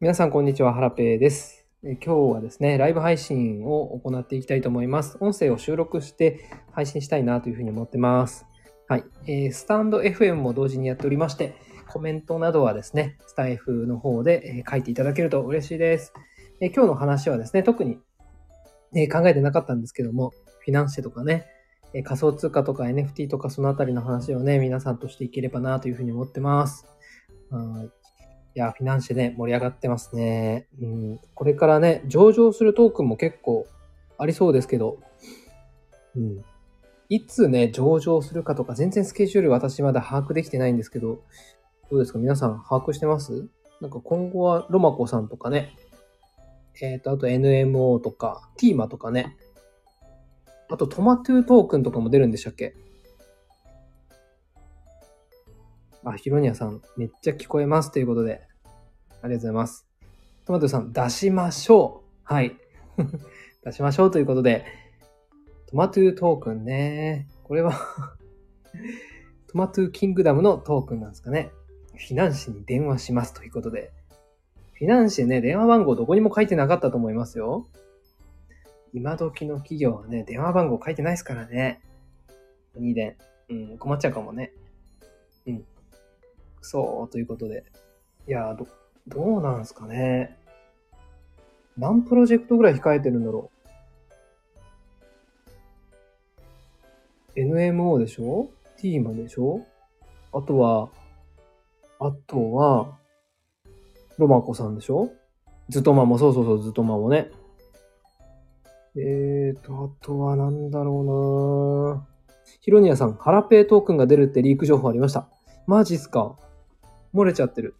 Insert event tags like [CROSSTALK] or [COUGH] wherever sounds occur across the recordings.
皆さん、こんにちは。ハラペーです。今日はですね、ライブ配信を行っていきたいと思います。音声を収録して配信したいなというふうに思ってます。はい。えースタンド FM も同時にやっておりまして、コメントなどはですね、スタイフの方でえ書いていただけると嬉しいです。えー今日の話はですね、特に、え考えてなかったんですけども、フィナンシェとかね、え仮想通貨とか NFT とかそのあたりの話をね、皆さんとしていければなというふうに思ってます。はい。いや、フィナンシェね、盛り上がってますね。うん、これからね、上場するトークンも結構ありそうですけど、うん。いつね、上場するかとか、全然スケジュール私まだ把握できてないんですけど、どうですか？皆さん把握してます？なんか今後はロマコさんとかね、えっ、と、あと NMO とか、ティーマとかね、あとトマトゥートークンとかも出るんでしたっけ？あ、ヒロニアさん、めっちゃ聞こえますということで、ありがとうございます。トマトさん、出しましょう。はい。[LAUGHS] 出しましょうということで、トマトゥートークンね。これは [LAUGHS] トマトゥーキングダムのトークンなんですかね。フィナンシェに電話しますということで。フィナンシェね、電話番号どこにも書いてなかったと思いますよ。今時の企業はね、電話番号書いてないですからね。2電。うん、困っちゃうかもね。うん。そう、ということで。いや、ど、どうなんすかね。何プロジェクトぐらい控えてるんだろう。NMO でしょ ?TMA でしょ？あとは、あとは、ロマコさんでしょ？ズトマも、そうそうそう、ズトマもね。えーと、あとはなんだろうなヒロニアさん、ハラペートークンが出るってリーク情報ありました。マジっすか？漏れちゃってる。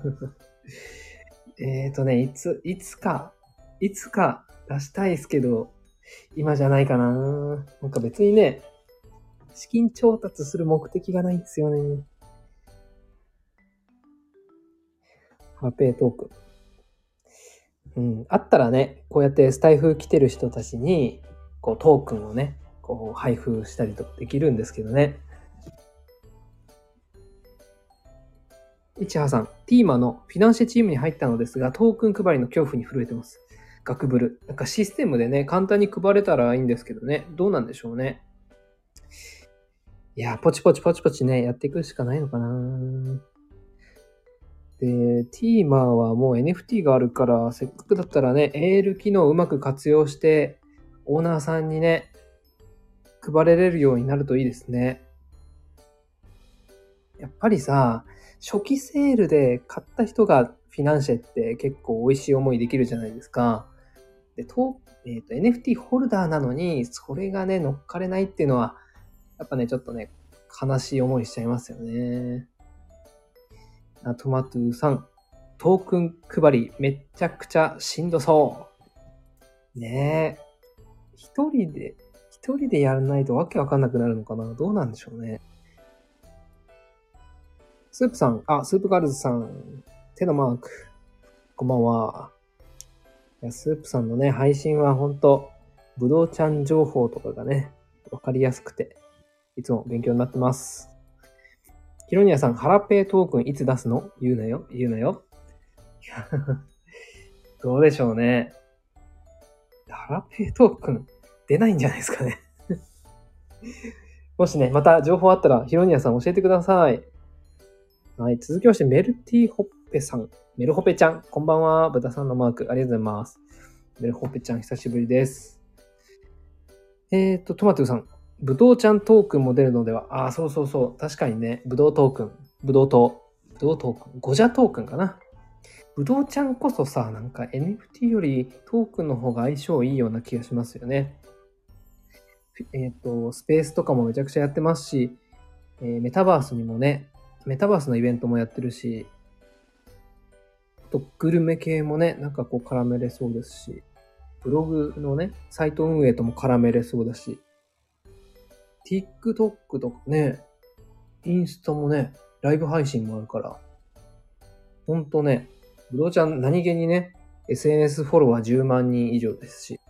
[LAUGHS] えーとね、いつ、いつか、いつか出したいですけど、今じゃないかななんか別にね、資金調達する目的がないんですよね。ハペートーク。うん。あったらね、こうやってスタイフ来てる人たちに、こうトークンをね、こう配布したりとかできるんですけどね。いちはさん、ティーマのフィナンシェチームに入ったのですが、トークン配りの恐怖に震えてます。ガクブル。なんかシステムでね、簡単に配れたらいいんですけどね。どうなんでしょうね。いや、ポチポチポチポチね、やっていくしかないのかなで、ティーマーはもう NFT があるから、せっかくだったらね、AL 機能をうまく活用して、オーナーさんにね、配れれるようになるといいですね。やっぱりさ、初期セールで買った人がフィナンシェって結構美味しい思いできるじゃないですか。で、と、えっ、と、NFT ホルダーなのに、それがね、乗っかれないっていうのは、やっぱね、ちょっとね、悲しい思いしちゃいますよね。あトマトゥーさん、トークン配りめっちゃくちゃしんどそう。ねえ。一人で、一人でやらないとわけわかんなくなるのかなどうなんでしょうね。スープさん、あ、スープガールズさん、手のマーク。こんばんは。いや、スープさんのね、配信はほんと、ぶどうちゃん情報とかがね、わかりやすくて、いつも勉強になってます。ヒロニアさん、ハラペートークンいつ出すの？言うなよ、言うなよ。[LAUGHS] どうでしょうね。ハラペートークン出ないんじゃないですかね。[LAUGHS] もしね、また情報あったら、ヒロニアさん教えてください。はい、続きまして、メルティホッペさん。メルホペちゃん、こんばんは。豚さんのマーク、ありがとうございます。メルホペちゃん、久しぶりです。えーと、トマトゥさん。ブドウちゃんトークンも出るのではああ、そうそうそう。確かにね。ブドウトークン。ブドウ糖。ブドウトークン。ゴジャトークンかな。ブドウちゃんこそさ、なんか NFT よりトークンの方が相性いいような気がしますよね。えっ、と、スペースとかもめちゃくちゃやってますし、えーメタバースにもね、メタバースのイベントもやってるし、あとグルメ系もね、なんかこう絡めれそうですし、ブログのね、サイト運営とも絡めれそうだし、TikTok とかね、インスタもね、ライブ配信もあるから、ほんとね、ブドウちゃん何気にね、SNS フォロワー10万人以上ですし、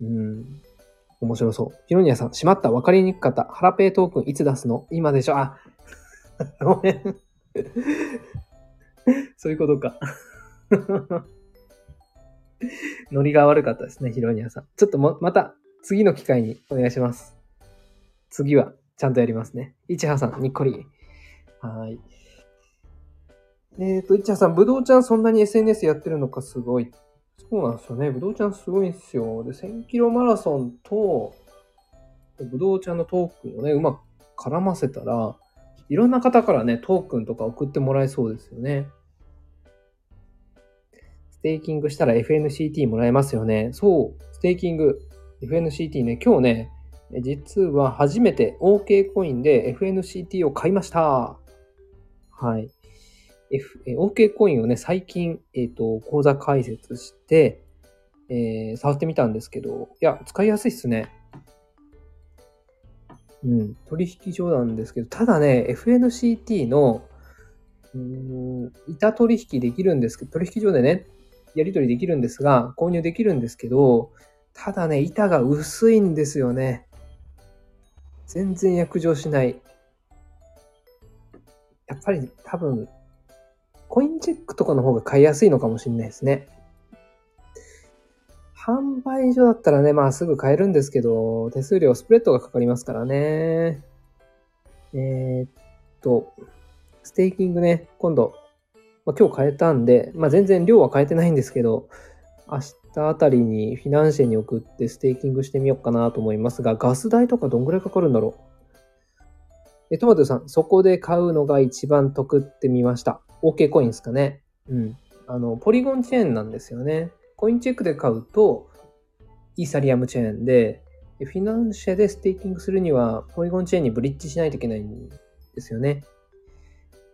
うん、面白そう。ヒロニアさん、しまった、わかりにくかった。ハラペートークンいつ出すの？今でしょ？あ、[LAUGHS] ごめん。[LAUGHS] そういうことか。[LAUGHS] ノリが悪かったですね、ヒロニアさん。ちょっとも、また、次の機会にお願いします。次は、ちゃんとやりますね。いちはさん、にっこり。はい。えっ、ー、と、いちはさん、ぶどうちゃんそんなに SNS やってるのかすごい。そうなんですよね。ぶどうちゃんすごいんですよ。で、1000キロマラソンと、ぶどうちゃんのトークンをね、うまく絡ませたら、いろんな方からね、トークンとか送ってもらえそうですよね。ステーキングしたら FNCT もらえますよね。そう、ステーキング、FNCT ね、今日ね、実は初めて OK コインで FNCT を買いました。はい。F、OK コインをね、最近、えっ、ー、と、口座開設して、えー、触ってみたんですけど、いや、使いやすいっすね。うん、取引所なんですけど、ただね、FNCT の、うん、板取引できるんですけど、取引所でね、やり取りできるんですが、購入できるんですけど、ただね、板が薄いんですよね。全然約定しない。やっぱり多分、コインチェックとかの方が買いやすいのかもしれないですね。販売所だったらね、まあすぐ買えるんですけど、手数料、スプレッドがかかりますからね。えー、っと、ステーキングね、今度、まあ、今日変えたんで、まあ全然量は買えてないんですけど、明日あたりにフィナンシェに送ってステーキングしてみようかなと思いますが、ガス代とかどんぐらいかかるんだろう？え、トマトさん、そこで買うのが一番得ってみました。OK コインですかね。うん。あの、ポリゴンチェーンなんですよね。コインチェックで買うと、イーサリアムチェーンで、フィナンシェでステーキングするには、ポリゴンチェーンにブリッジしないといけないんですよね。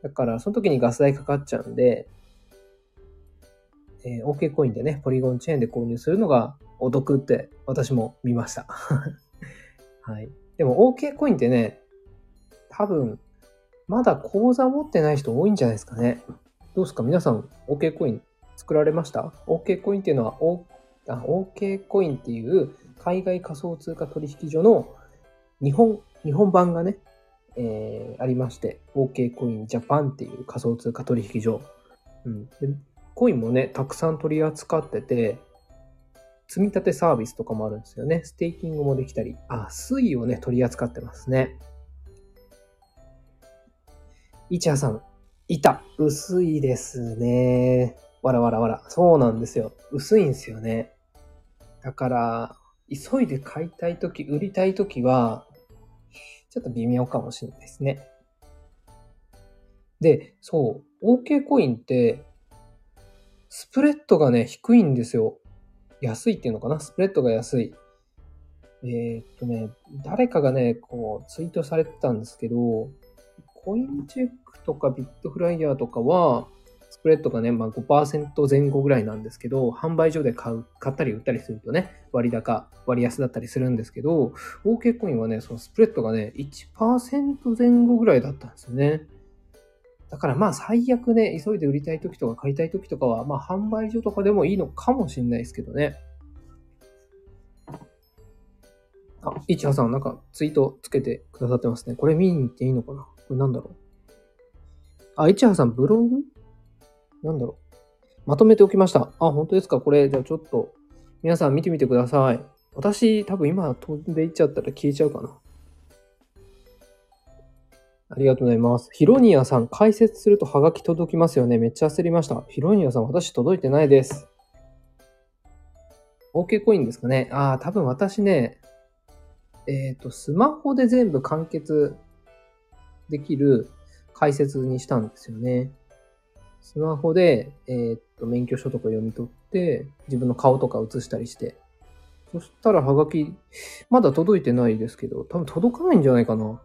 だから、その時にガス代かかっちゃうんで、えー、OK コインでね、ポリゴンチェーンで購入するのがお得って私も見ました。[LAUGHS] はい。でも OK コインってね、多分、まだ口座持ってない人多いんじゃないですかね。どうですか？皆さん OK コイン作られました ?OK コインっていうのは、o、OK コインっていう海外仮想通貨取引所の日本、日本版がね、えー、ありまして、OK コインジャパンっていう仮想通貨取引所。うん、でコインもね、たくさん取り扱ってて、積み立てサービスとかもあるんですよね。ステーキングもできたり、あ、水位をね、取り扱ってますね。いちはさん、板、薄いですね。わらわらわら。そうなんですよ。薄いんですよね。だから、急いで買いたいとき、売りたいときは、ちょっと微妙かもしれないですね。で、そう、OK コインって、スプレッドがね、低いんですよ。安いっていうのかな？スプレッドが安い。えー、っとね、誰かがね、こう、ツイートされてたんですけど、コインチェックとかビットフライヤーとかは、スプレッドがね、まあ5%前後ぐらいなんですけど、販売所で買う、買ったり売ったりするとね、割高、割安だったりするんですけど、OK コインはね、そのスプレッドがね、1%前後ぐらいだったんですよね。だからまあ最悪ね、急いで売りたい時とか買いたい時とかは、まあ販売所とかでもいいのかもしれないですけどね。あ、いちはさんなんかツイートつけてくださってますね。これ見に行っていいのかな？これなんだろうあ、いちはさんブログ？なんだろう。まとめておきました。あ、本当ですか？これ、じゃあちょっと、皆さん見てみてください。私、多分今飛んでいっちゃったら消えちゃうかな。ありがとうございます。ヒロニアさん、解説するとハガキ届きますよね。めっちゃ焦りました。ヒロニアさん、私届いてないです。OK コインですかね？ああ、多分私ね、えっ、ー、と、スマホで全部完結できる解説にしたんですよね。スマホで、えー、っと、免許証とか読み取って、自分の顔とか写したりして。そしたら、はがき、まだ届いてないですけど、多分届かないんじゃないかな。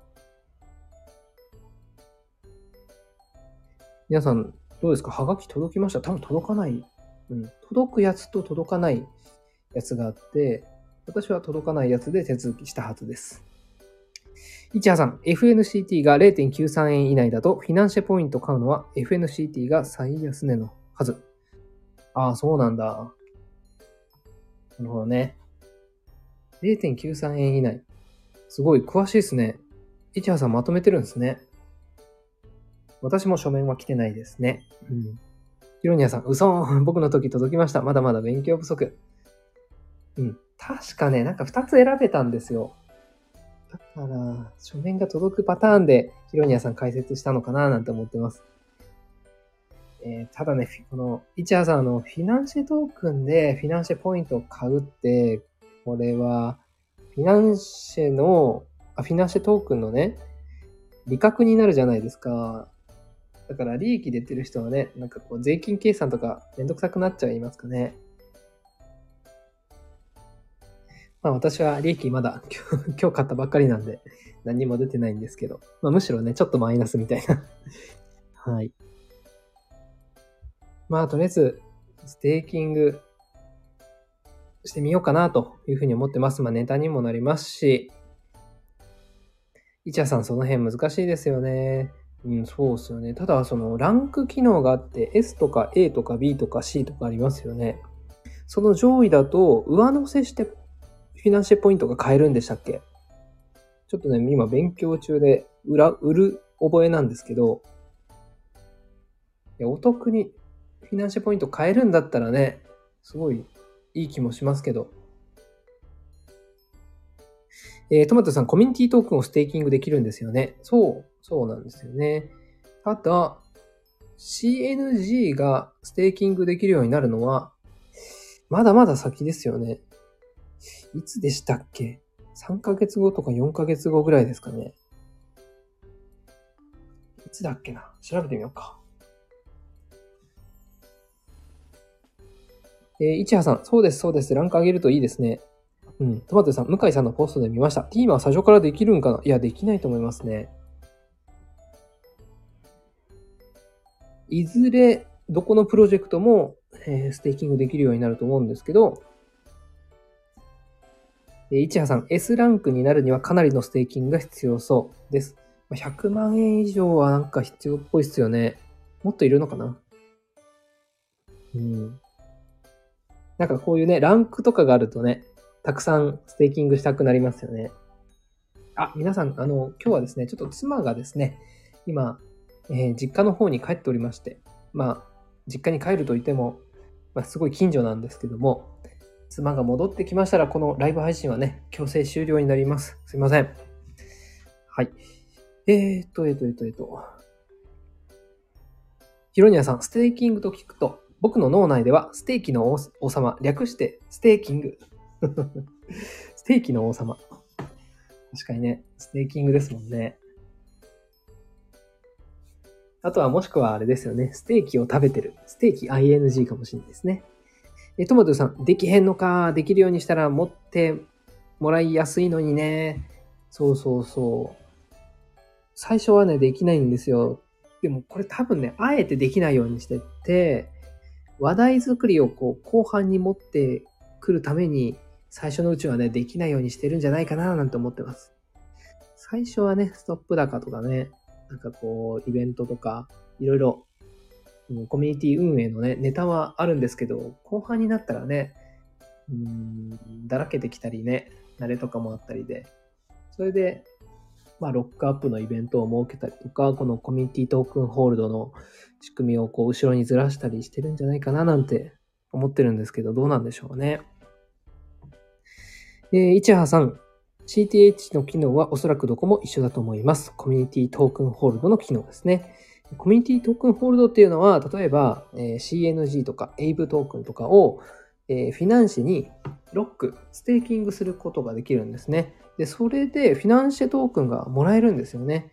皆さん、どうですか？はがき届きました？多分届かない。うん。届くやつと届かないやつがあって、私は届かないやつで手続きしたはずです。いちはさん、FNCT が0.93円以内だと、フィナンシェポイント買うのは FNCT が最安値のはず。ああ、そうなんだ。なるほどね。0.93円以内。すごい詳しいですね。いちはさんまとめてるんですね。私も書面は来てないですね。うん。ヒロニアさん、嘘 [LAUGHS] 僕の時届きました。まだまだ勉強不足。うん。確かね、なんか2つ選べたんですよ。だから、書面が届くパターンでヒロニアさん解説したのかななんて思ってます。えー、ただね、この、イチャーさん、の、フィナンシェトークンでフィナンシェポイントを買うって、これは、フィナンシェの、あ、フィナンシェトークンのね、利確になるじゃないですか。だから利益出てる人はね、なんかこう税金計算とかめんどくさくなっちゃいますかね。まあ私は利益まだ [LAUGHS] 今日今日買ったばっかりなんで何も出てないんですけど、まあむしろね、ちょっとマイナスみたいな [LAUGHS] はい。まあとりあえず、ステーキングしてみようかなというふうに思ってます。まあネタにもなりますし、イチャさんその辺難しいですよね。うん、そうっすよね。ただ、そのランク機能があって S とか A とか B とか C とかありますよね。その上位だと上乗せしてフィナンシェポイントが買えるんでしたっけ？ちょっとね、今勉強中でうら、うろ覚えなんですけど、いやお得にフィナンシェポイント買えるんだったらね、すごいいい気もしますけど。えー、トマトさん、コミュニティトークンをステーキングできるんですよね。そう、そうなんですよね。ただ、CNG がステーキングできるようになるのは、まだまだ先ですよね。いつでしたっけ ?3 ヶ月後とか4ヶ月後ぐらいですかね。いつだっけな？調べてみようか。えー、市葉さん、そうです、そうです。ランク上げるといいですね。うん。トマトさん、向井さんのポストで見ました。ティーマは最初からできるんかな？いや、できないと思いますね。いずれ、どこのプロジェクトも、えー、ステーキングできるようになると思うんですけど、えー、市葉さん、S ランクになるにはかなりのステーキングが必要そうです。100万円以上はなんか必要っぽいっすよね。もっといるのかな？うん。なんかこういうね、ランクとかがあるとね、たくさんステーキングしたくなりますよね。あ、皆さん、あの、今日はですね、ちょっと妻がですね、今、えー、実家の方に帰っておりまして、まあ、実家に帰るといっても、まあ、すごい近所なんですけども、妻が戻ってきましたら、このライブ配信はね、強制終了になります。すいません。はい。えー、っと、えー、っと、えー、っと、えー、っと。ヒロニアさん、ステーキングと聞くと、僕の脳内ではステーキの王様、略してステーキング。[LAUGHS] ステーキの王様。確かにね、ステーキングですもんね。あとはもしくはあれですよね。ステーキを食べてる。ステーキ ING かもしれないですね。え、トマトさん、できへんのか。できるようにしたら持ってもらいやすいのにね。そうそうそう。最初はね、できないんですよ。でもこれ多分ね、あえてできないようにしてって、話題作りをこう後半に持ってくるために最初のうちはね、できないようにしてるんじゃないかななんて思ってます。最初はね、ストップ高とかね、なんかこう、イベントとか、いろいろ、コミュニティ運営のね、ネタはあるんですけど、後半になったらね、うん、だらけてきたりね、慣れとかもあったりで、それで、まあ、ロックアップのイベントを設けたりとか、このコミュニティトークンホールドの仕組みをこう後ろにずらしたりしてるんじゃないかななんて思ってるんですけど、どうなんでしょうね。えー、いちはさん、CTH の機能はおそらくどこも一緒だと思います。コミュニティトークンホールドの機能ですね。コミュニティトークンホールドっていうのは、例えば、えー、CNG とか AVE トークンとかを、えー、フィナンシェにロック、ステーキングすることができるんですね。で、それでフィナンシェトークンがもらえるんですよね。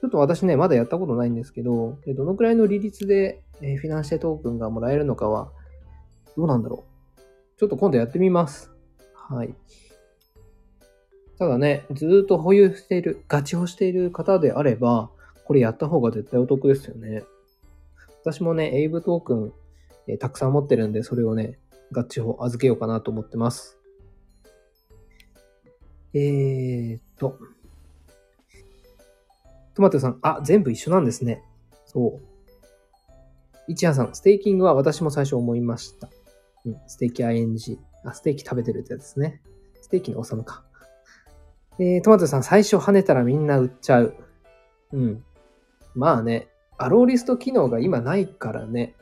ちょっと私ね、まだやったことないんですけど、どのくらいの利率で、えフィナンシェトークンがもらえるのかは、どうなんだろう。ちょっと今度やってみます。はい。ただね、ずっと保有している、ガチ保している方であれば、これやった方が絶対お得ですよね。私もね、エイブトークン、えたくさん持ってるんで、それをね、ガッチ保預けようかなと思ってます。えーっと、トマトさん、あ、全部一緒なんですね。そう。一夜さん、ステーキングは私も最初思いました。うん、ステーキ ING。あ、ステーキ食べてるってやつですね。ステーキの王様か。えー、トマトさん、最初跳ねたらみんな売っちゃう。うん。まあね、アローリスト機能が今ないからね。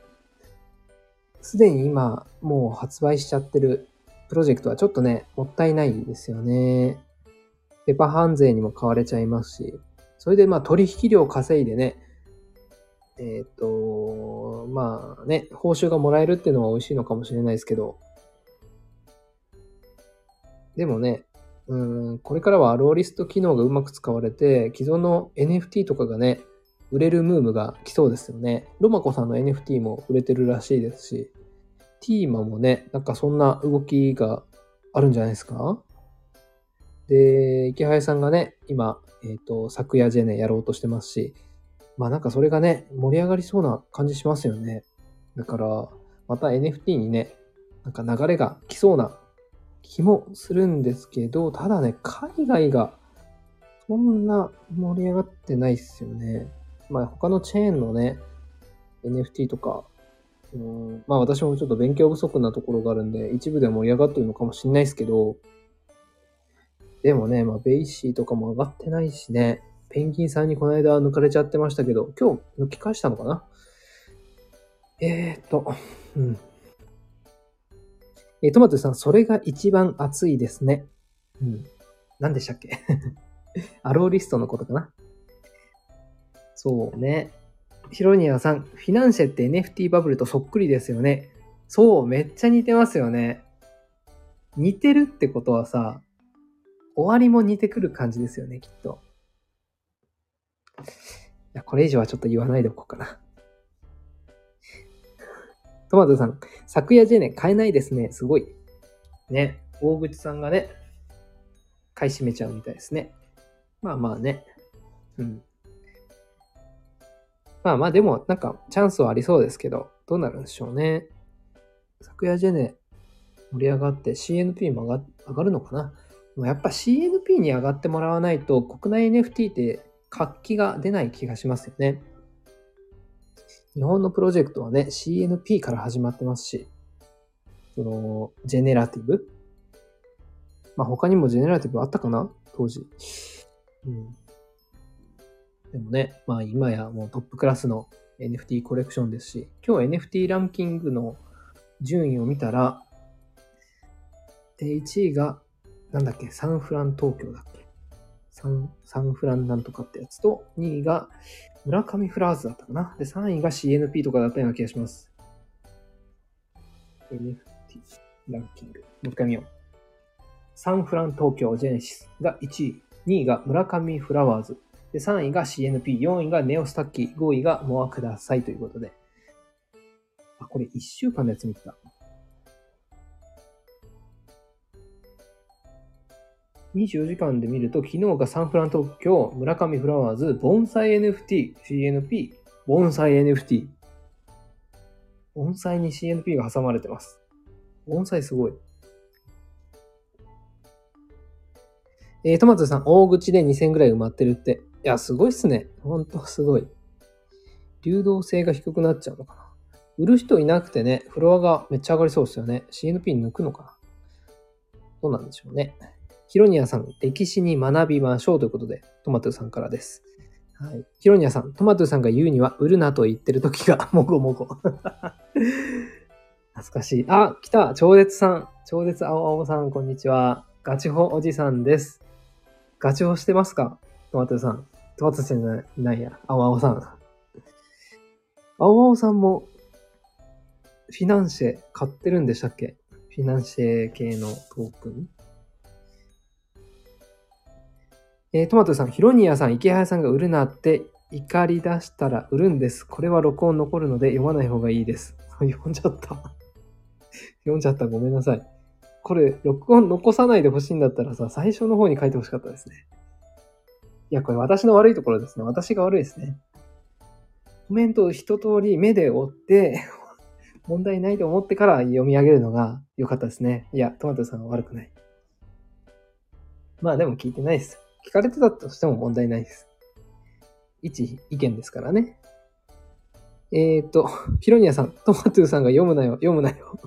すでに今もう発売しちゃってるプロジェクトはちょっとね、もったいないですよね。ペパハン税にも買われちゃいますし、それでまあ取引量稼いでね、えっ、と、まあね、報酬がもらえるっていうのは美味しいのかもしれないですけど、でもね、うん、これからはアローリスト機能がうまく使われて、既存の NFT とかがね、売れるムームが来そうですよね。ロマコさんの NFT も売れてるらしいですし、ティーマもね、なんかそんな動きがあるんじゃないですか？で、池原さんがね、今、えっ、ー、と、昨夜ジェネやろうとしてますし、まあなんかそれがね、盛り上がりそうな感じしますよね。だから、また NFT にね、なんか流れが来そうな気もするんですけど、ただね、海外がそんな盛り上がってないっすよね。まあ他のチェーンのね、NFT とか、うん、まあ私もちょっと勉強不足なところがあるんで、一部で盛り上がってるのかもしれないですけど、でもね、まあベイシーとかも上がってないしね、ペンギンさんにこの間抜かれちゃってましたけど、今日抜き返したのかな？えー、っと、うん。えトマトさん、それが一番熱いですね。うん。何でしたっけ？[LAUGHS] アローリストのことかな？そうね。ヒロニアさん、フィナンシェって NFT バブルとそっくりですよね。そう、めっちゃ似てますよね。似てるってことはさ、終わりも似てくる感じですよね、きっと。いや、これ以上はちょっと言わないでおこうかな。トマトさん、昨夜ジェネ買えないですね。すごい。ね。大口さんがね、買い占めちゃうみたいですね。まあまあね。うん。まあまあでも、なんかチャンスはありそうですけど、どうなるんでしょうね。昨夜ジェネ盛り上がって CNP も上が上がるのかなやっぱ CNP に上がってもらわないと国内 NFT って活気が出ない気がしますよね。日本のプロジェクトはね、CNP から始まってますし、その、ジェネラティブ？まあ他にもジェネラティブあったかな？当時。うん。でもね、まあ今やもうトップクラスの NFT コレクションですし、今日 NFT ランキングの順位を見たら、1位が、なんだっけ、サンフラン東京だっけサン、サンフランなんとかってやつと、2位が村上フラーズだったかな。で、3位が CNP とかだったような気がします。NFT ランキング。もう一回見よう。サンフラン東京ジェネシスが1位。2位が村上フラワーズ。で、3位が CNP。4位がネオスタッキー。5位がモアくださいということで。あ、これ1週間のやつ見てた。24時間で見ると、昨日がサンフラン東京、村上フラワーズ、盆栽 NFT、CNP、盆栽 NFT。盆栽に CNP が挟まれてます。盆栽すごい。えー、トマトさん、大口で2000ぐらい埋まってるって。いや、すごいっすね。ほんとすごい。流動性が低くなっちゃうのかな。売る人いなくてね、フロアがめっちゃ上がりそうですよね。CNP 抜くのかな。どうなんでしょうね。ヒロニアさん、歴史に学びましょうということで、トマトさんからです。はい。ヒロニアさん、トマトさんが言うには、売るなと言ってる時が、[LAUGHS] もごもご。[LAUGHS] 懐かしい。あ、来た超絶さん。超絶青青さん、こんにちは。ガチホおじさんです。ガチホしてますか？トマトさん。トマトさんじゃないや。青青さん。青青さんも、フィナンシェ買ってるんでしたっけ？フィナンシェ系のトークンえー、トマトさん、ヒロニアさん、池原さんが売るなって怒り出したら売るんです。これは録音残るので読まない方がいいです。[LAUGHS] 読んじゃった。読んじゃった。ごめんなさい。これ、録音残さないでほしいんだったらさ、最初の方に書いてほしかったですね。いや、これ私の悪いところですね。私が悪いですね。コメントを一通り目で追って [LAUGHS] 問題ないと思ってから読み上げるのが良かったですね。いや、トマトさんは悪くない。まあでも聞いてないです。聞かれてたとしても問題ないです。一意見ですからね。えっ、と、ヒロニアさん、トマトゥさんが読むなよ、読むなよ。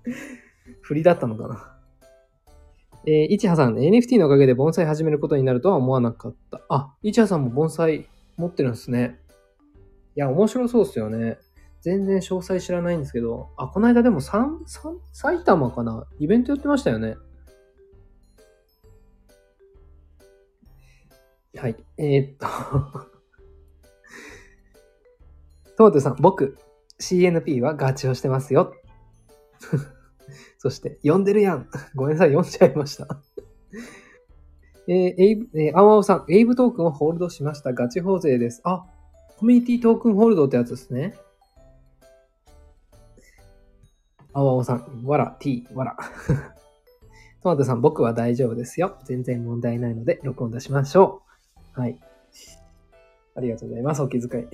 [LAUGHS] 振りだったのかな。えー、いちはさん、NFT のおかげで盆栽始めることになるとは思わなかった。あ、いちはさんも盆栽持ってるんですね。いや、面白そうっすよね。全然詳細知らないんですけど、あ、この間でも三三埼玉かな？イベントやってましたよね。はい。えー、っと [LAUGHS] トマトさん、僕、CNP はガチをしてますよ。そして、読んでるやん。[LAUGHS] ごめんなさい、読んじゃいました。[LAUGHS] えー、エイブ、えー、青青さん、エイブトークンをホールドしました。ガチ法税です。あ、コミュニティトークンホールドってやつですね。青青さん、わら、t、わら。[LAUGHS] トマトさん、僕は大丈夫ですよ。全然問題ないので、録音出しましょう。はい。ありがとうございます。お気遣い。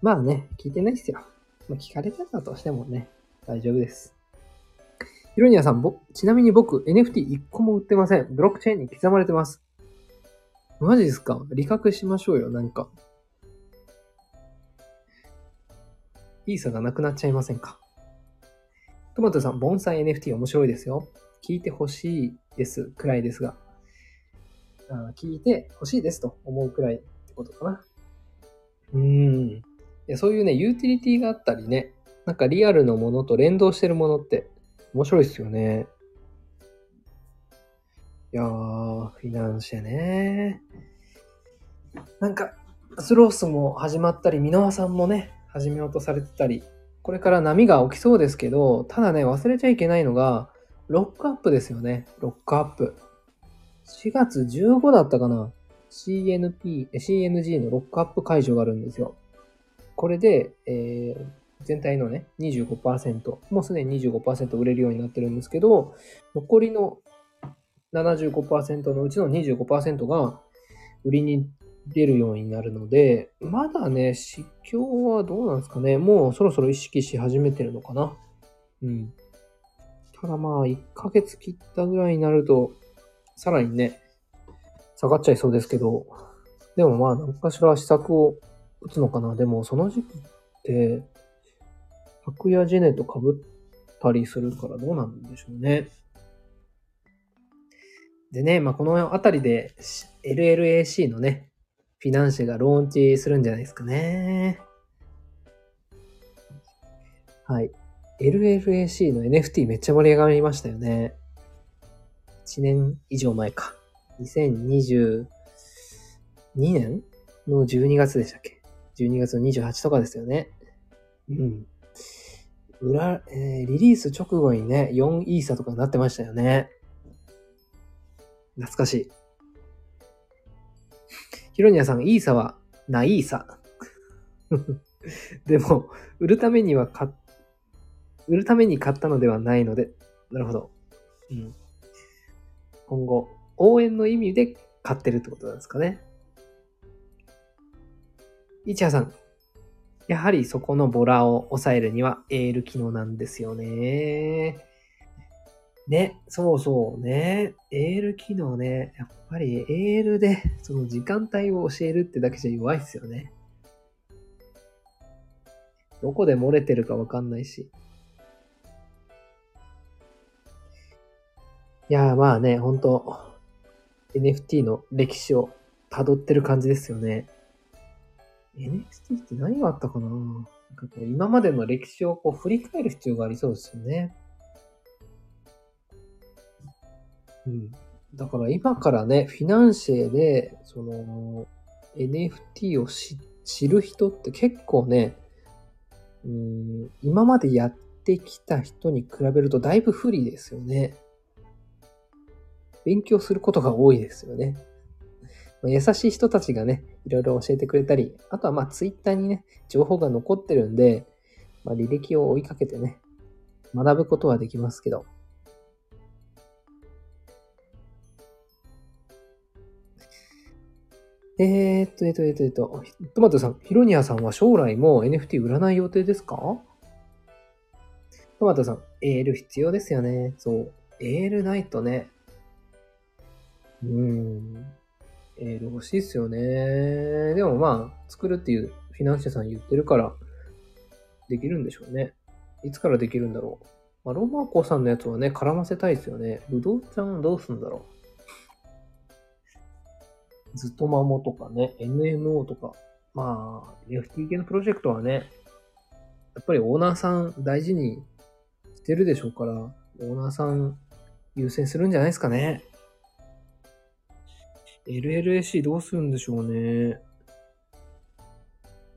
まあね、聞いてないっすよ。ま、聞かれてたとしてもね、大丈夫です。ヒロニアさん、ぼ、ちなみに僕、NFT1 個も売ってません。ブロックチェーンに刻まれてます。マジですか？理覚しましょうよ、なんか。イーサがなくなっちゃいませんか？トマトさん、盆栽 NFT 面白いですよ。聞いてほしいです、くらいですが。あ聞いてほしいですと思うくらいってことかな。うーん。いや、そういうね、ユーティリティがあったりね、なんかリアルのものと連動してるものって面白いですよね。いやー、フィナンシェね。なんか、スロースも始まったり、箕輪さんもね、始めようとされてたり、これから波が起きそうですけど、ただね、忘れちゃいけないのが、ロックアップですよね。ロックアップ。4月15だったかな ?CNP、CNG のロックアップ解除があるんですよ。これで、えー全体のね、25%、もうすでに25%売れるようになってるんですけど、残りの75%のうちの25%が売りに出るようになるので、まだね、市況はどうなんですかね。もうそろそろ意識し始めてるのかな。うん。ただまあ、1ヶ月切ったぐらいになると、さらにね、下がっちゃいそうですけど、でもまあ、何かしら施策を打つのかな。でも、その時期って、白やジェネと被ったりするからどうなんでしょうね。でね、まあ、このあたりで LLAC のね、フィナンシェがローンチするんじゃないですかね。はい。LLAC の NFT めっちゃ盛り上がりましたよね。1年以上前か。2022年の12月でしたっけ ?12 月の28とかですよね。うん。裏、えーリリース直後にね、4イーサとかになってましたよね。懐かしい。ヒロニアさん、イーサは、ナイーサ。[LAUGHS] でも、売るためには買、売るために買ったのではないので、なるほど。うん。今後、応援の意味で買ってるってことなんですかね。イチハさん、やはりそこのボラを抑えるにはエール機能なんですよね。ね、そうそうね。エール機能ね。やっぱりエールでその時間帯を教えるってだけじゃ弱いですよね。どこで漏れてるかわかんないし。いやまあね、ほんと NFT の歴史を辿ってる感じですよね。NFT って何があったかな？なんかこう今までの歴史をこう振り返る必要がありそうですよね。うん。だから今からね、フィナンシェで、その、NFT を知知る人って結構ね、うん、今までやってきた人に比べるとだいぶ不利ですよね。勉強することが多いですよね。優しい人たちがね、いろいろ教えてくれたり、あとはまあツイッターにね、情報が残ってるんで、まあ履歴を追いかけてね、学ぶことはできますけど。えーっと、えっと、えっと、えっと、トマトさん、ヒロニアさんは将来も NFT 売らない予定ですか？トマトさん、エール必要ですよね。そう。エールないとね。うん。エール欲しいっすよね。でもまあ、作るっていうフィナンシェさん言ってるから、できるんでしょうね。いつからできるんだろう。まあ、ロマコさんのやつはね、絡ませたいですよね。ぶどうちゃんどうすんだろう。ずっとマモとかね、NMO とか。まあ、FT 系のプロジェクトはね、やっぱりオーナーさん大事にしてるでしょうから、オーナーさん優先するんじゃないですかね。LLAC どうするんでしょうね。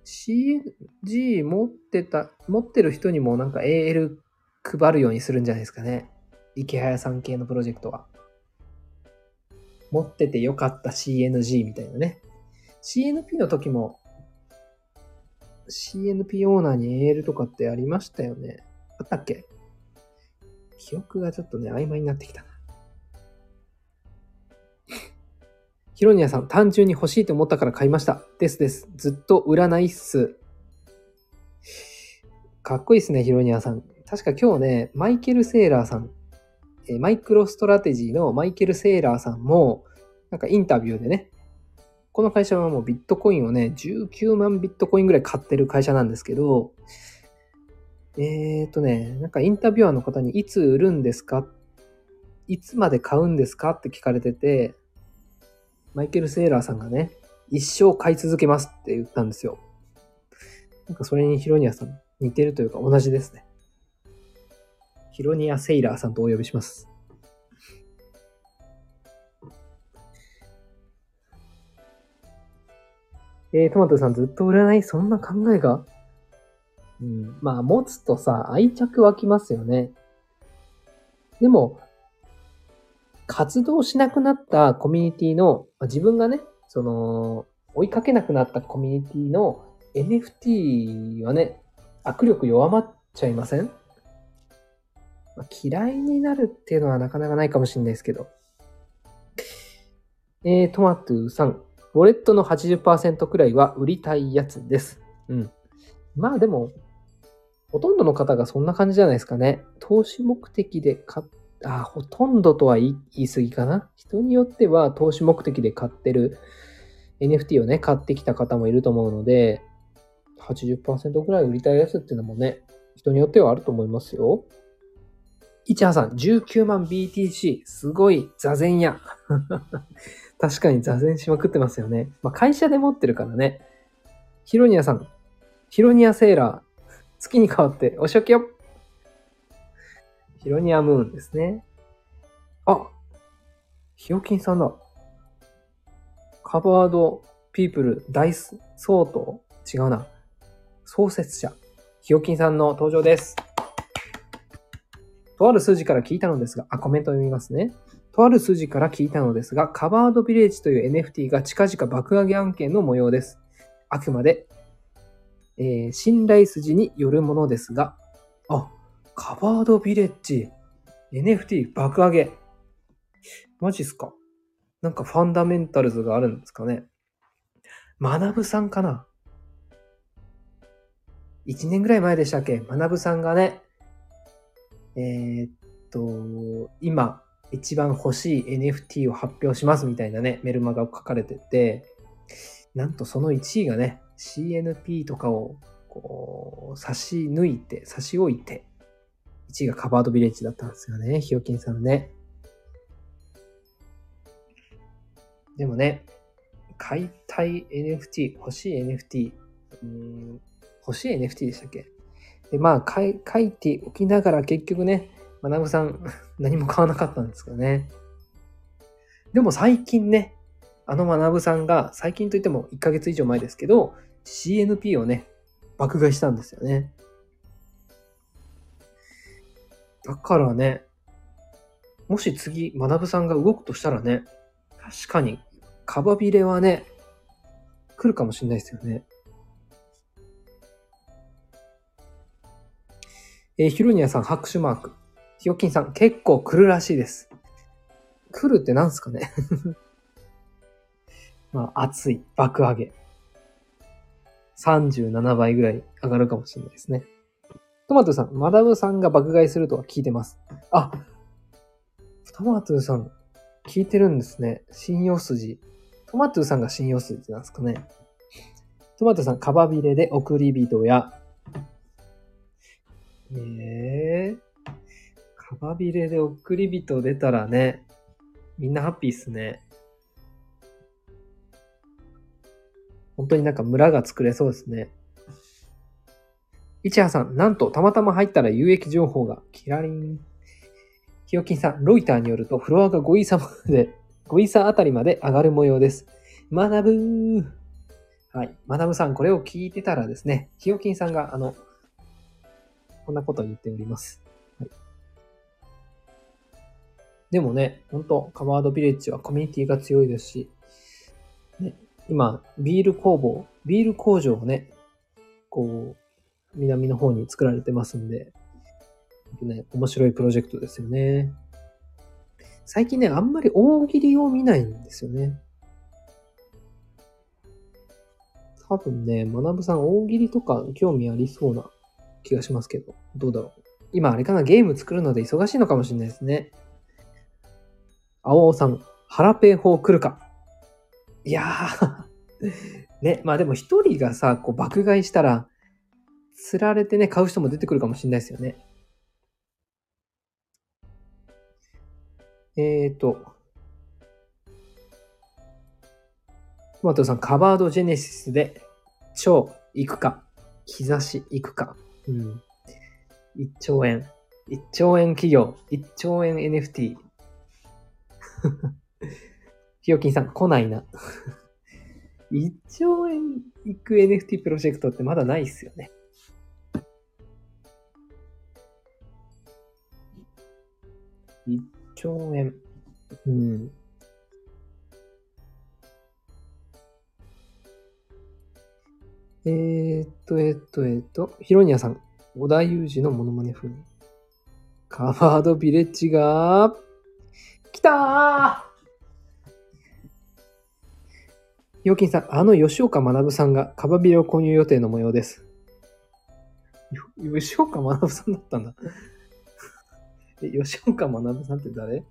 CG 持ってた、持ってる人にもなんか AL 配るようにするんじゃないですかね。池早さん系のプロジェクトは。持っててよかった CNG みたいなね。CNP の時も CNP オーナーに AL とかってありましたよね。あったっけ？記憶がちょっとね、曖昧になってきたな。ヒロニアさん、単純に欲しいと思ったから買いました。ですです。ずっと売らないっす。かっこいいっすね、ヒロニアさん。確か今日ね、マイケル・セーラーさん、えマイクロストラテジーのマイケル・セーラーさんも、なんかインタビューでね、この会社はもうビットコインをね、19万ビットコインぐらい買ってる会社なんですけど、えーとね、なんかインタビュアーの方にいつ売るんですか？いつまで買うんですか？って聞かれてて、マイケル・セーラーさんがね、一生買い続けますって言ったんですよ。なんかそれにヒロニアさん似てるというか同じですね。ヒロニア・セイラーさんとお呼びします。えー、トマトさんずっと売らないそんな考えが？うん。まあ、持つとさ、愛着湧きますよね。でも、活動しなくなったコミュニティの、自分がね、その、追いかけなくなったコミュニティの NFT はね、握力弱まっちゃいません、まあ、嫌いになるっていうのはなかなかないかもしれないですけど。えー、トマトゥさん。ウォレットの80%くらいは売りたいやつです。うん。まあでも、ほとんどの方がそんな感じじゃないですかね。投資目的で買っあ、ほとんどとは言い過ぎかな。人によっては投資目的で買ってる NFT をね、買ってきた方もいると思うので、80%ぐらい売りたいやつっていうのもね、人によってはあると思いますよ。いちはさん、19万 BTC、すごい座禅や。[LAUGHS] 確かに座禅しまくってますよね。まあ、会社で持ってるからね。ヒロニアさん、ヒロニアセーラー、月に変わってお仕置きよ。ヒロニアムーンですね。あ、ヒヨキンさんだ。カバードピープル大相当違うな。創設者。ヒヨキンさんの登場です。とある数字から聞いたのですが、あ、コメント読みますね。とある数字から聞いたのですが、カバードビレッジという NFT が近々爆上げ案件の模様です。あくまで、えー、信頼筋によるものですが、あ、カバードビレッジ、NFT 爆上げ。マジっすか？なんかファンダメンタルズがあるんですかね？学さんかな ?1 年ぐらい前でしたっけ？学さんがね、えー、っと、今、一番欲しい NFT を発表しますみたいなね、メルマガを書かれてて、なんとその1位がね、CNP とかをこう差し抜いて、差し置いて、1位がカバードビレッジだったんですよね。ひよきんさんね。でもね、買いたい NFT、欲しい NFT、うん欲しい NFT でしたっけ？で、まあ書い、ておきながら結局ね、まなぶさん [LAUGHS] 何も買わなかったんですけどね。でも最近ね、あのまなぶさんが、最近といっても1ヶ月以上前ですけど、CNP をね、爆買いしたんですよね。だからね、もし次、学さんが動くとしたらね、確かに、カバビレはね、来るかもしれないですよね。えー、ヒロニアさん、拍手マーク。ヒヨキンさん、結構来るらしいです。来るって何すかね [LAUGHS] まあ、熱い、爆上げ。37倍ぐらい上がるかもしれないですね。トマトさん、マダムさんが爆買いするとは聞いてます。あ、トマトさん、聞いてるんですね。信用筋。トマトさんが信用筋なんですかね。トマトさん、カバビレで送り人や、ええー、カバビレで送り人出たらね、みんなハッピーっすね。本当になんか村が作れそうですね。いちはさん、なんとたまたま入ったら有益情報がキラリン。ひよきんさん、ロイターによるとフロアが5位差まで、5位差あたりまで上がる模様です。学ぶー。はい。学ぶさん、これを聞いてたらですね、ひよきんさんが、あの、こんなこと言っております。はい、でもね、ほんと、カバードビレッジはコミュニティが強いですし、ね、今、ビール工房、ビール工場をね、こう、南の方に作られてますんで、ね、面白いプロジェクトですよね。最近ね、あんまり大喜利を見ないんですよね。多分ね、学さん大喜利とか興味ありそうな気がしますけど、どうだろう。今あれかな、ゲーム作るので忙しいのかもしれないですね。青尾さん、ハラペー法来るか。いやー [LAUGHS] ね、まあでも一人がさ、こう爆買いしたら、釣られてね、買う人も出てくるかもしれないですよね。えーと、トマトさん、カバードジェネシスで、超行くか、兆し行くか。うん。1兆円。1兆円企業。1兆円 NFT。[LAUGHS] ひよきんさん、来ないな。[LAUGHS] 1兆円いく NFT プロジェクトってまだないっすよね。1兆円。うん。えー、っと、えー、っと、えー、っと、ヒロニアさん、小田裕二のモノマネ風に。カバードビレッジが、来たーひよきんさん、あの吉岡学さんがカバビレを購入予定の模様です。吉岡学さんだったんだ。え、吉岡学さんって誰？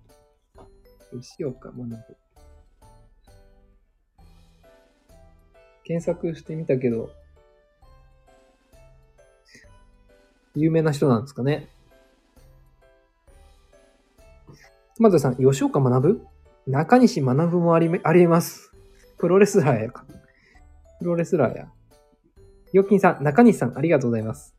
吉岡学。検索してみたけど、有名な人なんですかね？トマトさん、吉岡学？中西学もありあります。プロレスラーやか。プロレスラーや。よきんさん、中西さん、ありがとうございます。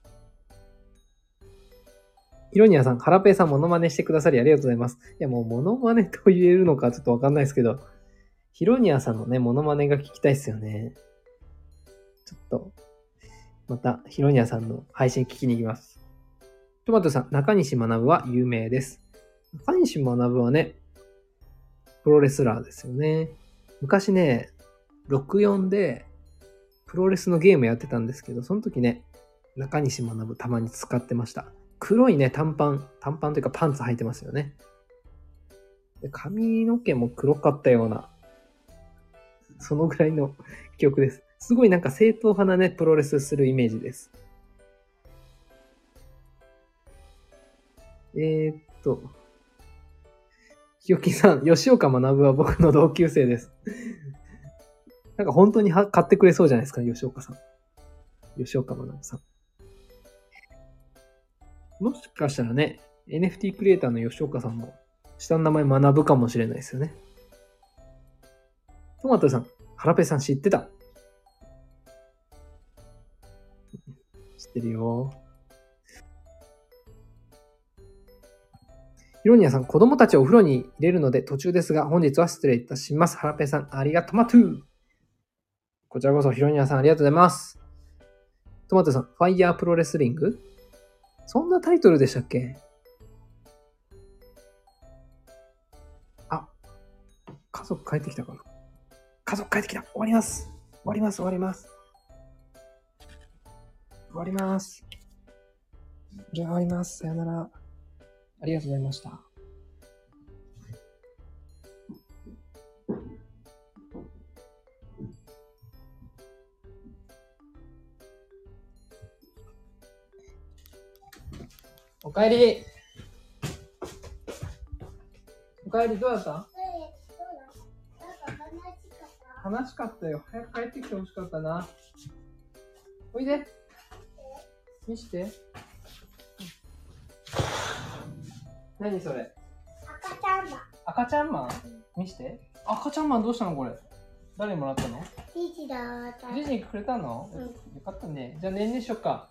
ヒロニアさん、ハラペイさん、モノマネしてくださりありがとうございます。いや、もう、モノマネと言えるのかちょっとわかんないですけど、ヒロニアさんのね、モノマネが聞きたいですよね。ちょっと、また、ヒロニアさんの配信聞きに行きます。トマトさん、中西学は有名です。中西学はね、プロレスラーですよね。昔ね、64でプロレスのゲームやってたんですけど、その時ね、中西学たまに使ってました。黒いね、短パン、短パンというかパンツ履いてますよね。で髪の毛も黒かったような、そのぐらいの [LAUGHS] 記憶です。すごいなんか正統派なね、プロレスするイメージです。えー、っと、ひよきさん、吉岡学は僕の同級生です。なんか本当には買ってくれそうじゃないですか、吉岡さん。吉岡学さん。もしかしたらね、NFT クリエイターの吉岡さんも、下の名前学ぶかもしれないですよね。トマトさん、ハラペさん知ってた？知ってるよ。ヒロニアさん、子供たちをお風呂に入れるので途中ですが、本日は失礼いたします。ハラペさん、ありがとうまトゥこちらこそヒロニアさん、ありがとうございます。トマトさん、ファイヤープロレスリング？そんなタイトルでしたっけ？あ、家族帰ってきたかな家族帰ってきた終わります終わります終わります終わりますじゃあ終わります。さよなら。ありがとうございました。おかえり。おかえりどうだった？悲しかったよ。早く帰ってきてほしかったな。おいで。見して。何それ？赤ちゃんだ。赤ちゃんマン？見して。赤ちゃんマンどうしたのこれ？誰にもらったの？リチだ。ジにくれたの、うんよかったね。じゃあ年齢しよっか。